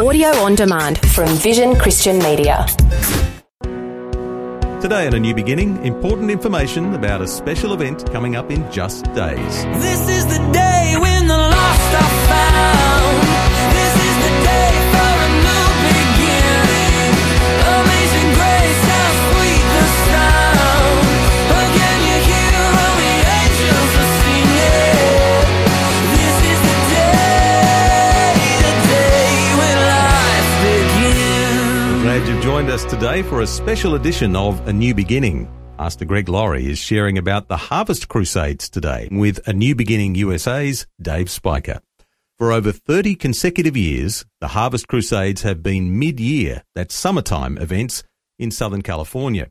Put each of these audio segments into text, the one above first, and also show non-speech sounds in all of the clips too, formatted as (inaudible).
Audio on demand from Vision Christian Media. Today on A New Beginning, important information about a special event coming up in just days. This is the day when the lost are found. Us today for a special edition of A New Beginning. Pastor Greg Laurie is sharing about the Harvest Crusades today with A New Beginning USA's Dave Spiker. For over 30 consecutive years, the Harvest Crusades have been mid-year, that's summertime events in Southern California,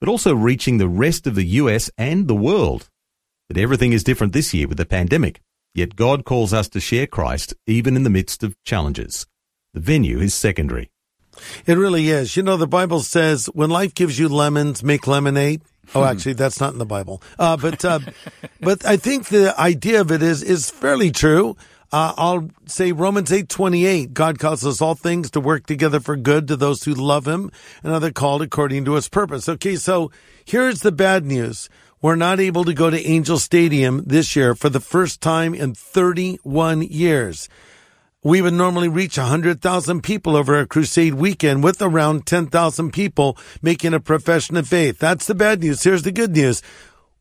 but also reaching the rest of the US and the world. But everything is different this year with the pandemic. Yet God calls us to share Christ even in the midst of challenges. The venue is secondary. It really is. You know, the Bible says when life gives you lemons, make lemonade. Oh, actually, that's not in the Bible. Uh, but, uh, (laughs) but I think the idea of it is, is fairly true. Uh, I'll say Romans eight twenty eight. God causes all things to work together for good to those who love Him and are called according to His purpose. Okay, so here's the bad news. We're not able to go to Angel Stadium this year for the first time in 31 years. We would normally reach 100,000 people over a crusade weekend with around 10,000 people making a profession of faith. That's the bad news. Here's the good news.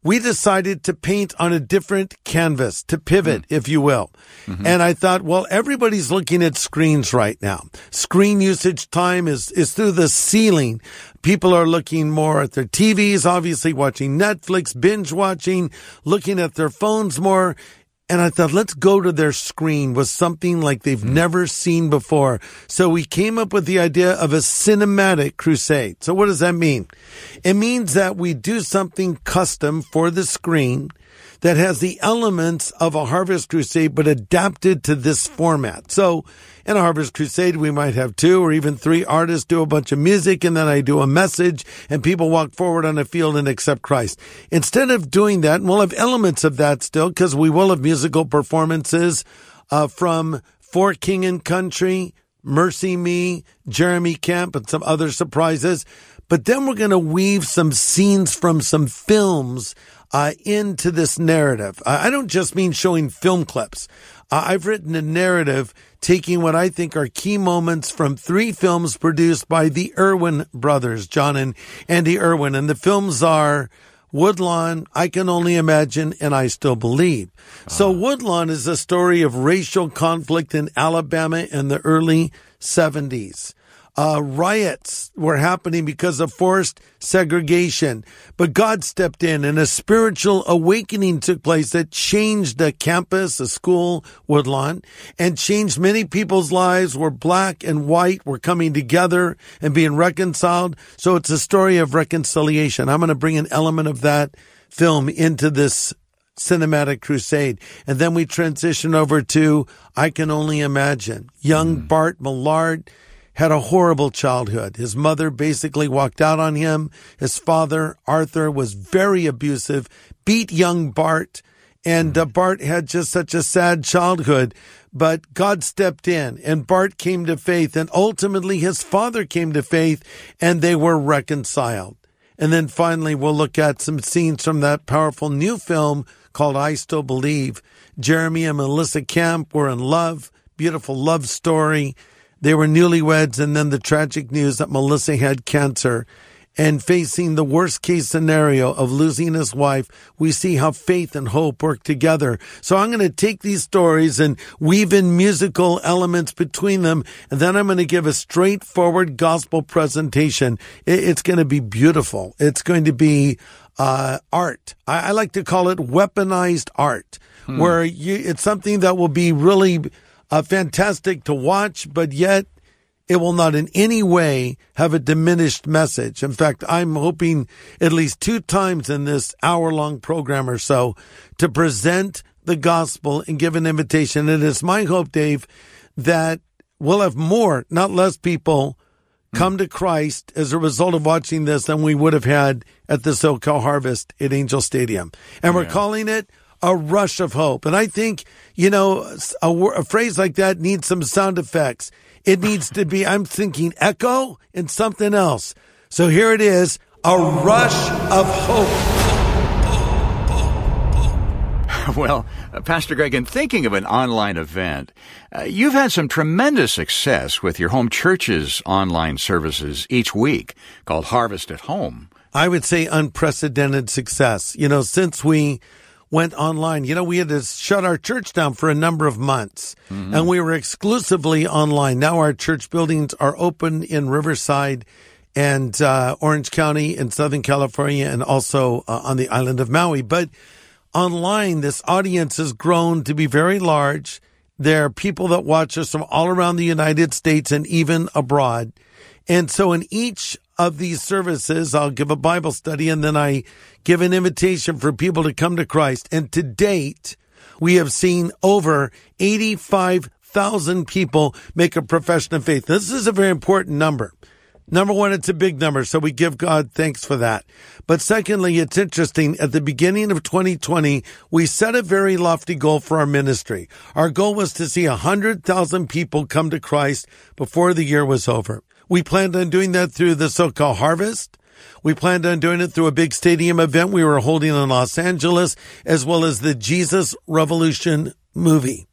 We decided to paint on a different canvas, to pivot, hmm. if you will. Mm-hmm. And I thought, well, everybody's looking at screens right now. Screen usage time is, is through the ceiling. People are looking more at their TVs, obviously watching Netflix, binge watching, looking at their phones more. And I thought, let's go to their screen with something like they've hmm. never seen before. So we came up with the idea of a cinematic crusade. So what does that mean? It means that we do something custom for the screen that has the elements of a Harvest Crusade, but adapted to this format. So in a Harvest Crusade, we might have two or even three artists do a bunch of music and then I do a message and people walk forward on a field and accept Christ. Instead of doing that, we'll have elements of that still because we will have musical performances, uh, from For King and Country, MercyMe, Jeremy Camp, and some other surprises. But then we're going to weave some scenes from some films uh, into this narrative. I I don't just mean showing film clips. Uh, I've written a narrative taking what I think are key moments from three films produced by the Erwin brothers, Jon and Andy Erwin. And the films are Woodlawn, I Can Only Imagine, and I Still Believe. So ah. Woodlawn is a story of racial conflict in Alabama in the early 70s. Uh, riots were happening because of forced segregation, but God stepped in and a spiritual awakening took place that changed the campus, the school, Woodlawn, and changed many people's lives where black and white were coming together and being reconciled. So it's a story of reconciliation. I'm going to bring an element of that film into this cinematic crusade. And then we transition over to I Can Only Imagine. Young Bart Millard had a horrible childhood. His mother basically walked out on him. His father, Arthur, was very abusive, beat young Bart. And uh, Bart had just such a sad childhood, but God stepped in and Bart came to faith and ultimately his father came to faith and they were reconciled. And then finally, we'll look at some scenes from that powerful new film called I Still Believe. Jeremy and Melissa Camp were in love, beautiful love story. They were newlyweds, and then the tragic news that Melissa had cancer. And facing the worst case scenario of losing his wife, we see how faith and hope work together. So I'm going to take these stories and weave in musical elements between them. And then I'm going to give a straightforward gospel presentation. It's going to be beautiful. It's going to be, uh, art. I, I like to call it weaponized art, where you, it's something that will be really uh, fantastic to watch, but yet it will not in any way have a diminished message. In fact, I'm hoping at least two times in this hour long program or so to present the gospel and give an invitation. And It is my hope, Dave, that we'll have more, not less people come to Christ as a result of watching this than we would have had at the SoCal Harvest at Angel Stadium. And we're calling it a rush of hope. And I think, you know, a, a phrase like that needs some sound effects. It needs to be, I'm thinking echo and something else. So here it is, a rush of hope. (laughs) Well, uh, Pastor Greg, in thinking of an online event, uh, you've had some tremendous success with your home church's online services each week called Harvest at Home. I would say unprecedented success. You know, since we went online, you know, we had to shut our church down for a number of months and we were exclusively online. Now our church buildings are open in Riverside and uh, Orange County in Southern California and also uh, on the island of Maui. But online, this audience has grown to be very large. There are people that watch us from all around the United States and even abroad. And so in each of these services, I'll give a Bible study and then I give an invitation for people to come to Christ. And to date, we have seen over 85,000 people make a profession of faith. This is a very important number. Number one, it's a big number, so we give God thanks for that. But secondly, it's interesting. At the beginning of 2020, we set a very lofty goal for our ministry. Our goal was to see 100,000 people come to Christ before the year was over. We planned on doing that through the SoCal Harvest. We planned on doing it through a big stadium event we were holding in Los Angeles, as well as the Jesus Revolution movie.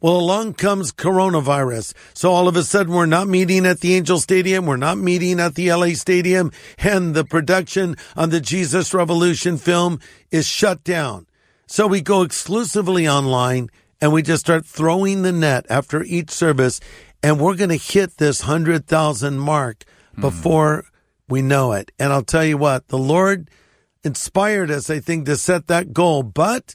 Well, along comes coronavirus. So all of a sudden we're not meeting at the Angel Stadium. We're not meeting at the LA Stadium and the production on the Jesus Revolution film is shut down. So we go exclusively online and we just start throwing the net after each service and we're going to hit this 100,000 mark hmm. before we know it. And I'll tell you what, the Lord inspired us, I think, to set that goal, but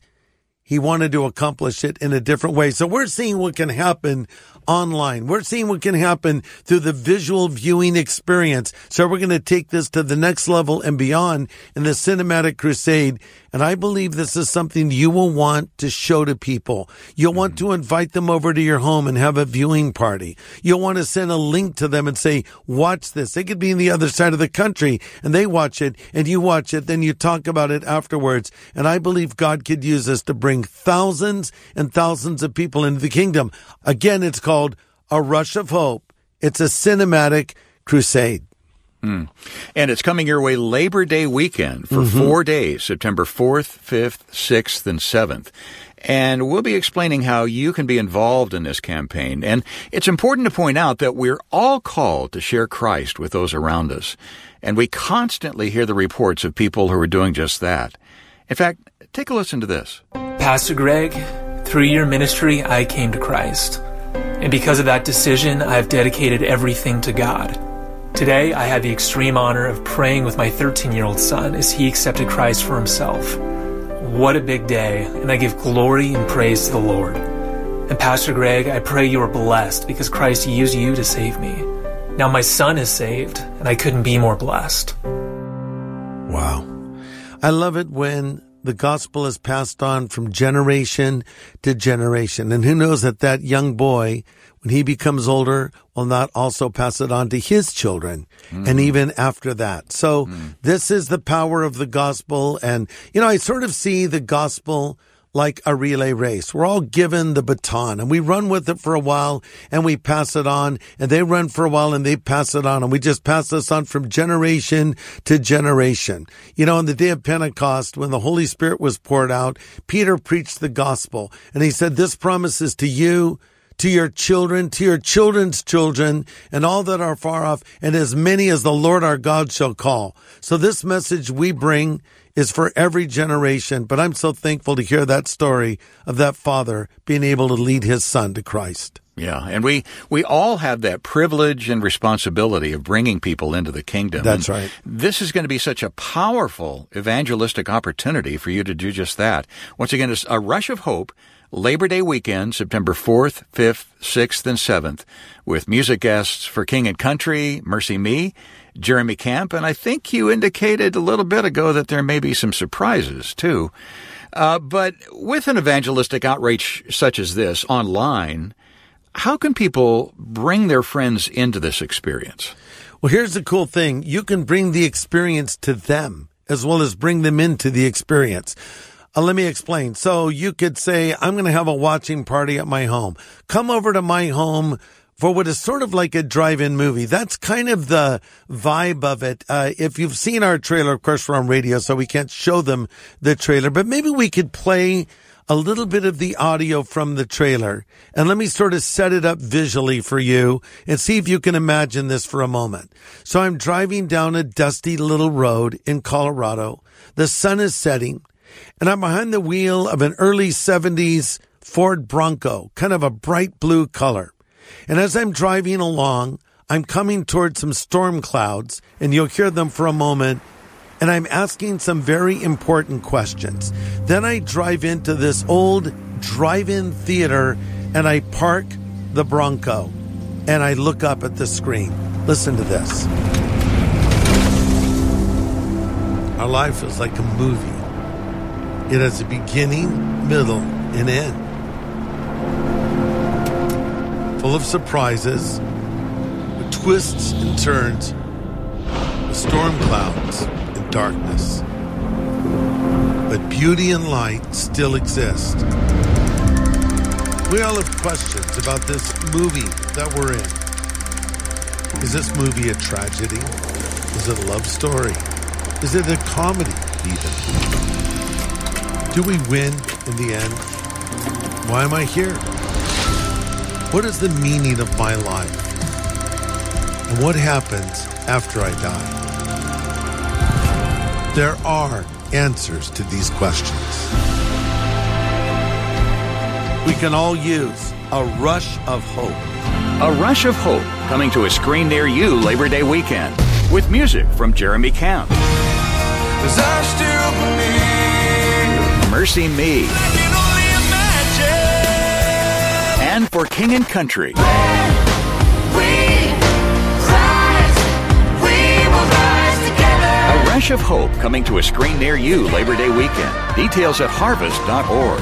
he wanted to accomplish it in a different way. So we're seeing what can happen online. We're seeing what can happen through the visual viewing experience. So we're going to take this to the next level and beyond in the cinematic crusade. And I believe this is something you will want to show to people. You'll want mm-hmm. to invite them over to your home and have a viewing party. You'll want to send a link to them and say, watch this. They could be in the other side of the country and they watch it and you watch it. Then you talk about it afterwards. And I believe God could use us to bring thousands and thousands of people into the kingdom. Again, it's called a rush of hope. It's a cinematic crusade. Mm. And it's coming your way Labor Day weekend for mm-hmm. four days, September 4th, 5th, 6th, and 7th. And we'll be explaining how you can be involved in this campaign. And it's important to point out that we're all called to share Christ with those around us. And we constantly hear the reports of people who are doing just that. In fact, take a listen to this. Pastor Greg, through your ministry, I came to Christ. And because of that decision, I have dedicated everything to God. Today, I had the extreme honor of praying with my 13 year old son as he accepted Christ for himself. What a big day, and I give glory and praise to the Lord. And Pastor Greg, I pray you are blessed because Christ used you to save me. Now my son is saved, and I couldn't be more blessed. Wow. I love it when the gospel is passed on from generation to generation. And who knows that that young boy, when he becomes older, will not also pass it on to his children and mm. even after that. So mm. this is the power of the gospel. And, you know, I sort of see the gospel like a relay race. We're all given the baton and we run with it for a while and we pass it on and they run for a while and they pass it on and we just pass this on from generation to generation. You know, on the day of Pentecost, when the Holy Spirit was poured out, Peter preached the gospel and he said, this promise is to you, to your children, to your children's children, and all that are far off, and as many as the Lord our God shall call. So this message we bring is for every generation, but I'm so thankful to hear that story of that father being able to lead his son to Christ. Yeah, and we we all have that privilege and responsibility of bringing people into the kingdom. That's And right. This is going to be such a powerful evangelistic opportunity for you to do just that. Once again, it's a rush of hope. Labor Day weekend, September 4th, 5th, 6th, and 7th, with music guests for King and Country, MercyMe, Jeremy Camp, and I think you indicated a little bit ago that there may be some surprises too. Uh, but with an evangelistic outreach such as this online, how can people bring their friends into this experience? Well, here's the cool thing. You can bring the experience to them as well as bring them into the experience. Uh, let me explain. So you could say, I'm going to have a watching party at my home. Come over to my home for what is sort of like a drive-in movie. That's kind of the vibe of it. Uh, if you've seen our trailer, of course, we're on radio, so we can't show them the trailer, but maybe we could play a little bit of the audio from the trailer and let me sort of set it up visually for you and see if you can imagine this for a moment. So I'm driving down a dusty little road in Colorado. The sun is setting and I'm behind the wheel of an early seventies Ford Bronco, kind of a bright blue color. And as I'm driving along, I'm coming towards some storm clouds and you'll hear them for a moment and I'm asking some very important questions. Then I drive into this old drive-in theater and I park the Bronco and I look up at the screen. Listen to this. Our life is like a movie. It has a beginning, middle, and end. Full of surprises, with twists and turns, with storm clouds and darkness. But beauty and light still exist. We all have questions about this movie that we're in. Is this movie a tragedy? Is it a love story? Is it a comedy, even? Do we win in the end? Why am I here? What is the meaning of my life? And what happens after I die? There are answers to these questions. We can all use a rush of hope. A Rush of Hope coming to a screen near you Labor Day weekend with music from Jeremy Camp, 'Cause I still believe MercyMe, I can only imagine. and for King and Country. Rise, we will rise together. A Rush of Hope coming to a screen near you Labor Day weekend. Details at harvest.org.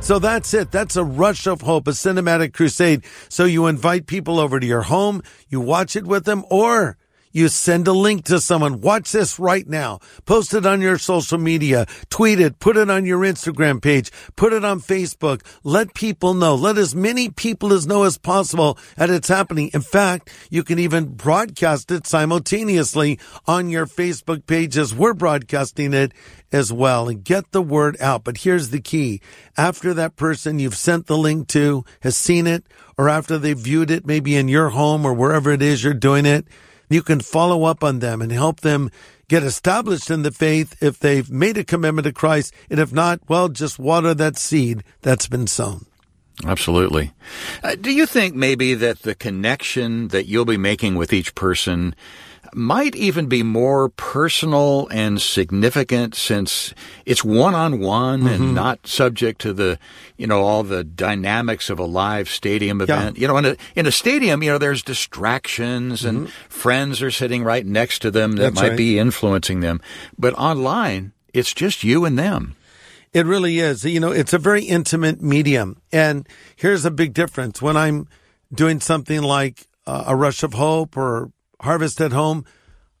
So that's it. That's a rush of hope, a cinematic crusade. So you invite people over to your home, you watch it with them, or you send a link to someone. Watch this right now. Post it on your social media. Tweet it. Put it on your Instagram page. Put it on Facebook. Let people know. Let as many people as know as possible that it's happening. In fact, you can even broadcast it simultaneously on your Facebook page as we're broadcasting it as well and get the word out. But here's the key. After that person you've sent the link to has seen it or after they've viewed it, maybe in your home or wherever it is you're doing it, you can follow up on them and help them get established in the faith if they've made a commitment to Christ. And if not, well, just water that seed that's been sown. Absolutely. Uh, do you think maybe that the connection that you'll be making with each person might even be more personal and significant since it's one on one and not subject to the, you know, all the dynamics of a live stadium event. You know, in a, in a stadium, you know, there's distractions and friends are sitting right next to them that That's might right. be influencing them. But online, it's just you and them. It really is. You know, it's a very intimate medium. And here's a big difference. When I'm doing something like uh, a rush of hope or harvest at home,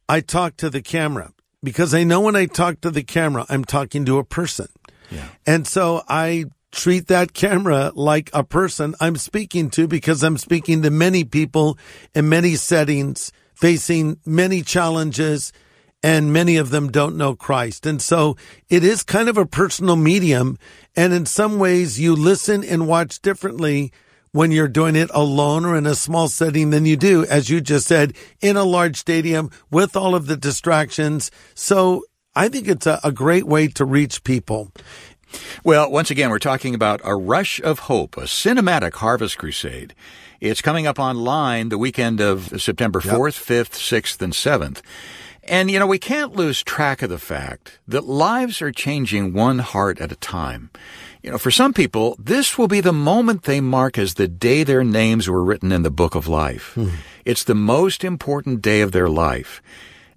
I talk to the camera because I know when I talk to the camera, I'm talking to a person. Yeah. And so I treat that camera like a person I'm speaking to because I'm speaking to many people in many settings, facing many challenges, and many of them don't know Christ. And so it is kind of a personal medium. And in some ways you listen and watch differently when you're doing it alone or in a small setting than you do, as you just said, in a large stadium with all of the distractions. So I think it's a, a great way to reach people. Well, once again, we're talking about A Rush of Hope, a cinematic harvest crusade. It's coming up online the weekend of September 4th, 5th, 6th, and 7th. And, you know, we can't lose track of the fact that lives are changing one heart at a time. You know, for some people, this will be the moment they mark as the day their names were written in the book of life. Hmm. It's the most important day of their life.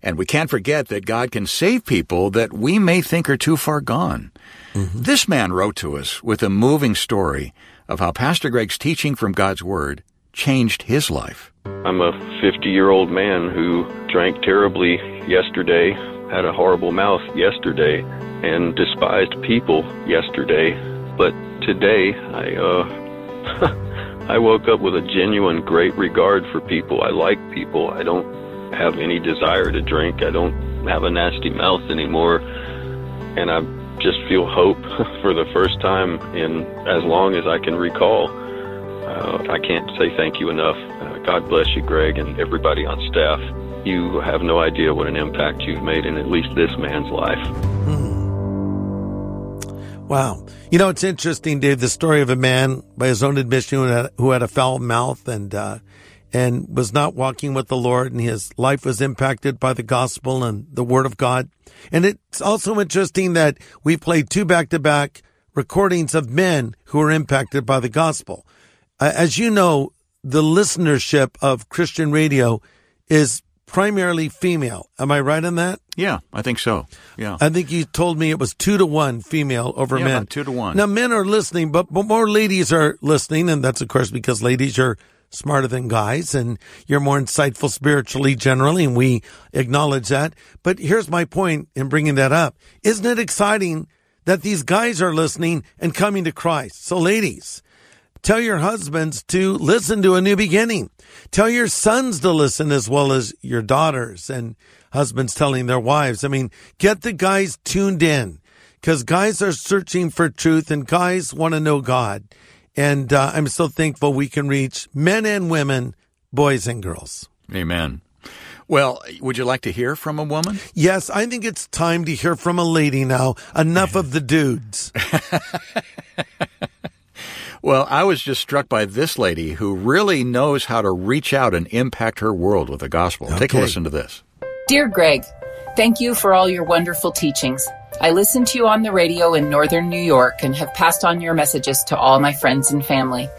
And we can't forget that God can save people that we may think are too far gone. Mm-hmm. This man wrote to us with a moving story of how Pastor Greg's teaching from God's Word changed his life. I'm a 50 year old man who drank terribly yesterday, had a horrible mouth yesterday, and despised people yesterday, but today I uh (laughs) I woke up with a genuine great regard for people. I like people. I don't have any desire to drink. I don't have a nasty mouth anymore. And I just feel hope (laughs) for the first time in as long as I can recall. Uh, I can't say thank you enough. Uh, God bless you, Greg, and everybody on staff. You have no idea what an impact you've made in at least this man's life. Wow. You know, it's interesting, Dave, the story of a man by his own admission who had, who had a foul mouth and, uh, and was not walking with the Lord and his life was impacted by the gospel and the word of God. And it's also interesting that we played two back to back recordings of men who were impacted by the gospel. Uh, as you know, the listenership of Christian radio is primarily female. Am I right on that? Yeah, I think so. Yeah. I think you told me it was two to one female over Yeah, men. two to one. Now men are listening, but, but more ladies are listening, and that's of course because ladies are smarter than guys, and you're more insightful spiritually generally, and we acknowledge that. But here's my point in bringing that up: Isn't it exciting that these guys are listening and coming to Christ? So, ladies. Tell your husbands to listen to a new beginning. Tell your sons to listen as well as your daughters and husbands telling their wives. I mean, get the guys tuned in because guys are searching for truth and guys want to know God. And uh, I'm so thankful we can reach men and women, boys and girls. Amen. Well, would you like to hear from a woman? Yes, I think it's time to hear from a lady now. Enough of the dudes. (laughs) Well, I was just struck by this lady who really knows how to reach out and impact her world with the gospel. Take a listen to this. Dear Greg, thank you for all your wonderful teachings. I listen to you on the radio in northern New York and have passed on your messages to all my friends and family.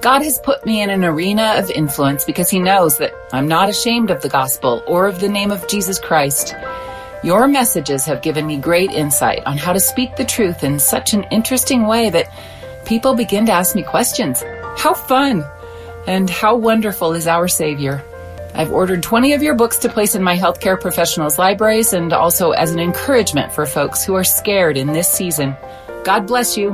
God has put me in an arena of influence because He knows that I'm not ashamed of the gospel or of the name of Jesus Christ. Your messages have given me great insight on how to speak the truth in such an interesting way that people begin to ask me questions. How fun! And how wonderful is our Savior? I've ordered 20 of your books to place in my healthcare professionals' libraries and also as an encouragement for folks who are scared in this season. God bless you.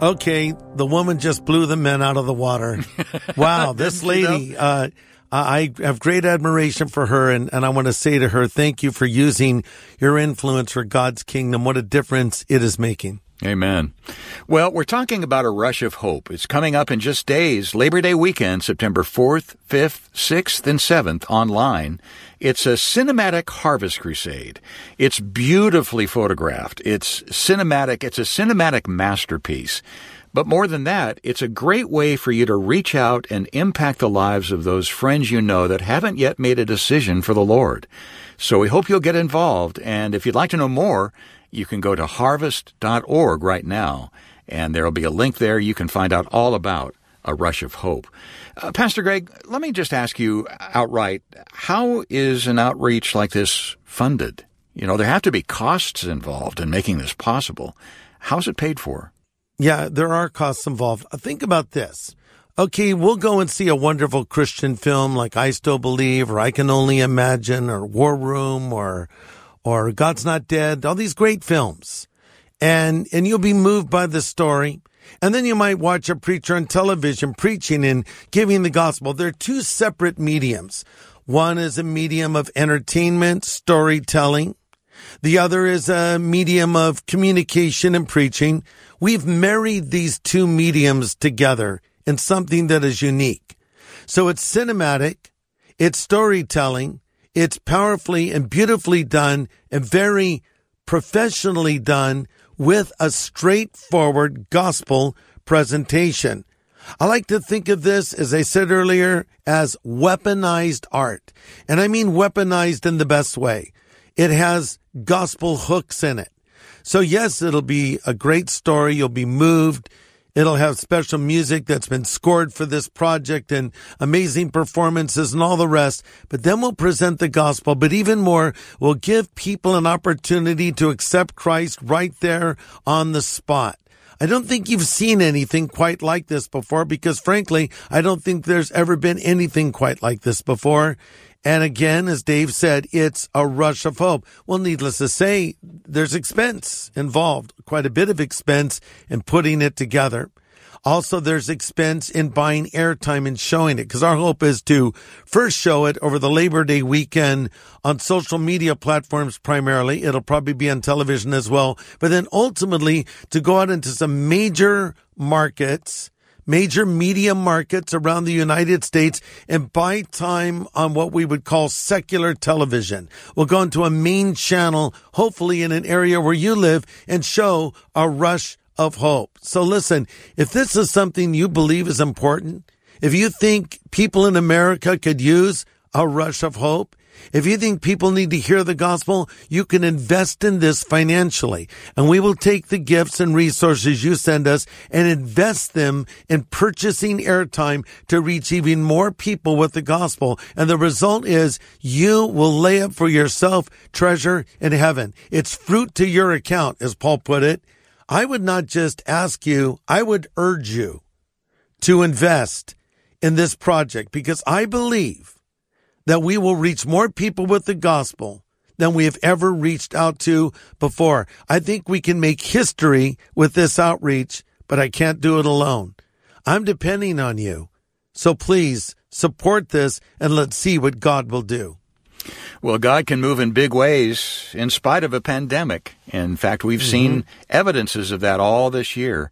Okay, the woman just blew the men out of the water. (laughs) Wow, this lady, uh, I have great admiration for her, and, and I want to say to her, thank you for using your influence for God's kingdom. What a difference it is making. Amen. Well, we're talking about a rush of hope. It's coming up in just days, Labor Day weekend, September 4th, 5th, 6th, and 7th online. It's a cinematic harvest crusade. It's beautifully photographed. It's cinematic. It's a cinematic masterpiece. But more than that, it's a great way for you to reach out and impact the lives of those friends you know that haven't yet made a decision for the Lord. So we hope you'll get involved. And if you'd like to know more, you can go to harvest.org right now, and there will be a link there. You can find out all about a rush of hope. Uh, Pastor Greg, let me just ask you outright how is an outreach like this funded? You know, there have to be costs involved in making this possible. How's it paid for? Yeah, there are costs involved. Uh, Think about this. Okay, we'll go and see a wonderful Christian film like I Still Believe or I Can Only Imagine or War Room or or God's Not Dead, all these great films. And and you'll be moved by the story. And then you might watch a preacher on television preaching and giving the gospel. They're two separate mediums. One is a medium of entertainment, storytelling. The other is a medium of communication and preaching. We've married these two mediums together in something that is unique. So it's cinematic, it's storytelling, it's powerfully and beautifully done and very professionally done with a straightforward gospel presentation. I like to think of this, as I said earlier, as weaponized art. And I mean weaponized in the best way. It has gospel hooks in it. So yes, it'll be a great story. You'll be moved. It'll have special music that's been scored for this project and amazing performances and all the rest. But then we'll present the gospel. But even more, we'll give people an opportunity to accept Christ right there on the spot. I don't think you've seen anything quite like this before because frankly, I don't think there's ever been anything quite like this before. And again, as Dave said, it's a rush of hope. Well, needless to say, there's expense involved, quite a bit of expense in putting it together. Also, there's expense in buying airtime and showing it because our hope is to first show it over the Labor Day weekend on social media platforms primarily. It'll probably be on television as well, but then ultimately to go out into some major markets major media markets around the United States and buy time on what we would call secular television. We'll go into a main channel, hopefully in an area where you live and show a rush of hope. So listen, if this is something you believe is important, if you think people in America could use a rush of hope, if you think people need to hear the gospel, you can invest in this financially. And we will take the gifts and resources you send us and invest them in purchasing airtime to reach even more people with the gospel. And the result is you will lay up for yourself treasure in heaven. It's fruit to your account, as Paul put it. I would not just ask you, I would urge you to invest in this project because I believe that we will reach more people with the gospel than we have ever reached out to before. I think we can make history with this outreach, but I can't do it alone. I'm depending on you. So please support this and let's see what God will do. Well, God can move in big ways in spite of a pandemic. In fact, we've seen evidences of that all this year.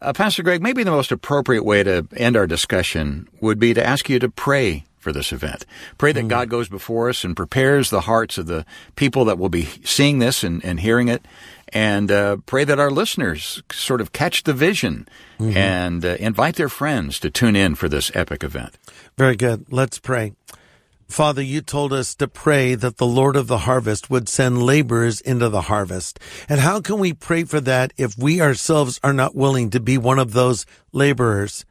Uh, Pastor Greg, maybe the most appropriate way to end our discussion would be to ask you to pray for this event. Pray that God goes before us and prepares the hearts of the people that will be seeing this and, and hearing it. And uh, pray that our listeners sort of catch the vision and uh, invite their friends to tune in for this epic event. Very good. Let's pray. Father, you told us to pray that the Lord of the harvest would send laborers into the harvest. And how can we pray for that if we ourselves are not willing to be one of those laborers?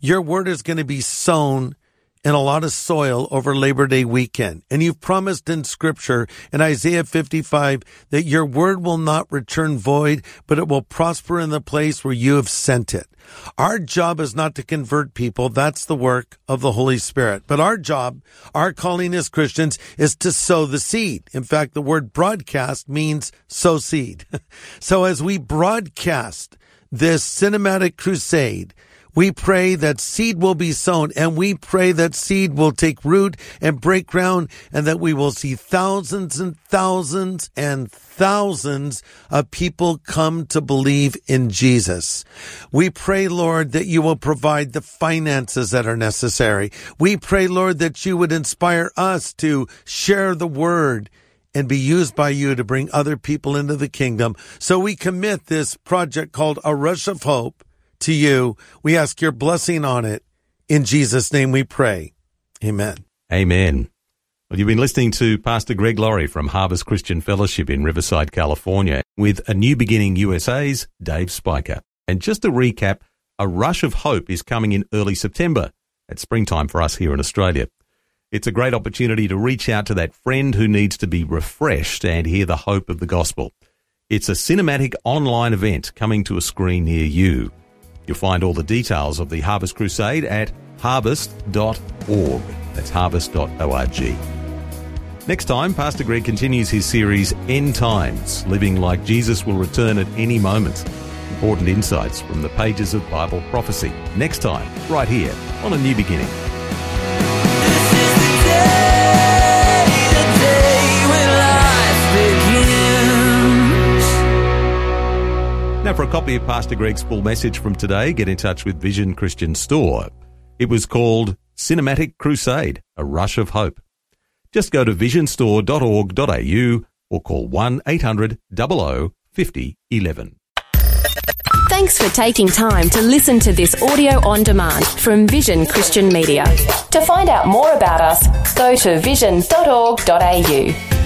Your word is going to be sown in a lot of soil over Labor Day weekend. And you've promised in scripture in Isaiah 55 that your word will not return void, but it will prosper in the place where you have sent it. Our job is not to convert people. That's the work of the Holy Spirit. But our job, our calling as Christians is to sow the seed. In fact, the word broadcast means sow seed. (laughs) so as we broadcast this cinematic crusade, we pray that seed will be sown and we pray that seed will take root and break ground and that we will see thousands and thousands and thousands of people come to believe in Jesus. We pray, Lord, that you will provide the finances that are necessary. We pray, Lord, that you would inspire us to share the word and be used by you to bring other people into the kingdom. So we commit this project called A Rush of Hope to you. We ask your blessing on it. In Jesus' name we pray. Amen. Amen. Well, you've been listening to Pastor Greg Laurie from Harvest Christian Fellowship in Riverside, California, with A New Beginning USA's Dave Spiker. And just to recap, A Rush of Hope is coming in early September. It's springtime for us here in Australia. It's a great opportunity to reach out to that friend who needs to be refreshed and hear the hope of the gospel. It's a cinematic online event coming to a screen near you. You'll find all the details of the Harvest Crusade at harvest.org. That's harvest.org. Next time, Pastor Greg continues his series End Times, living like Jesus will return at any moment. Important insights from the pages of Bible prophecy. Next time, right here on A New Beginning. For a copy of Pastor Greg's full message from today, get in touch with Vision Christian Store. It was called Cinematic Crusade, A Rush of Hope. Just go to visionstore.org.au or call 1 800 00 50 11. Thanks for taking time to listen to this audio on demand from Vision Christian Media. To find out more about us, go to vision.org.au.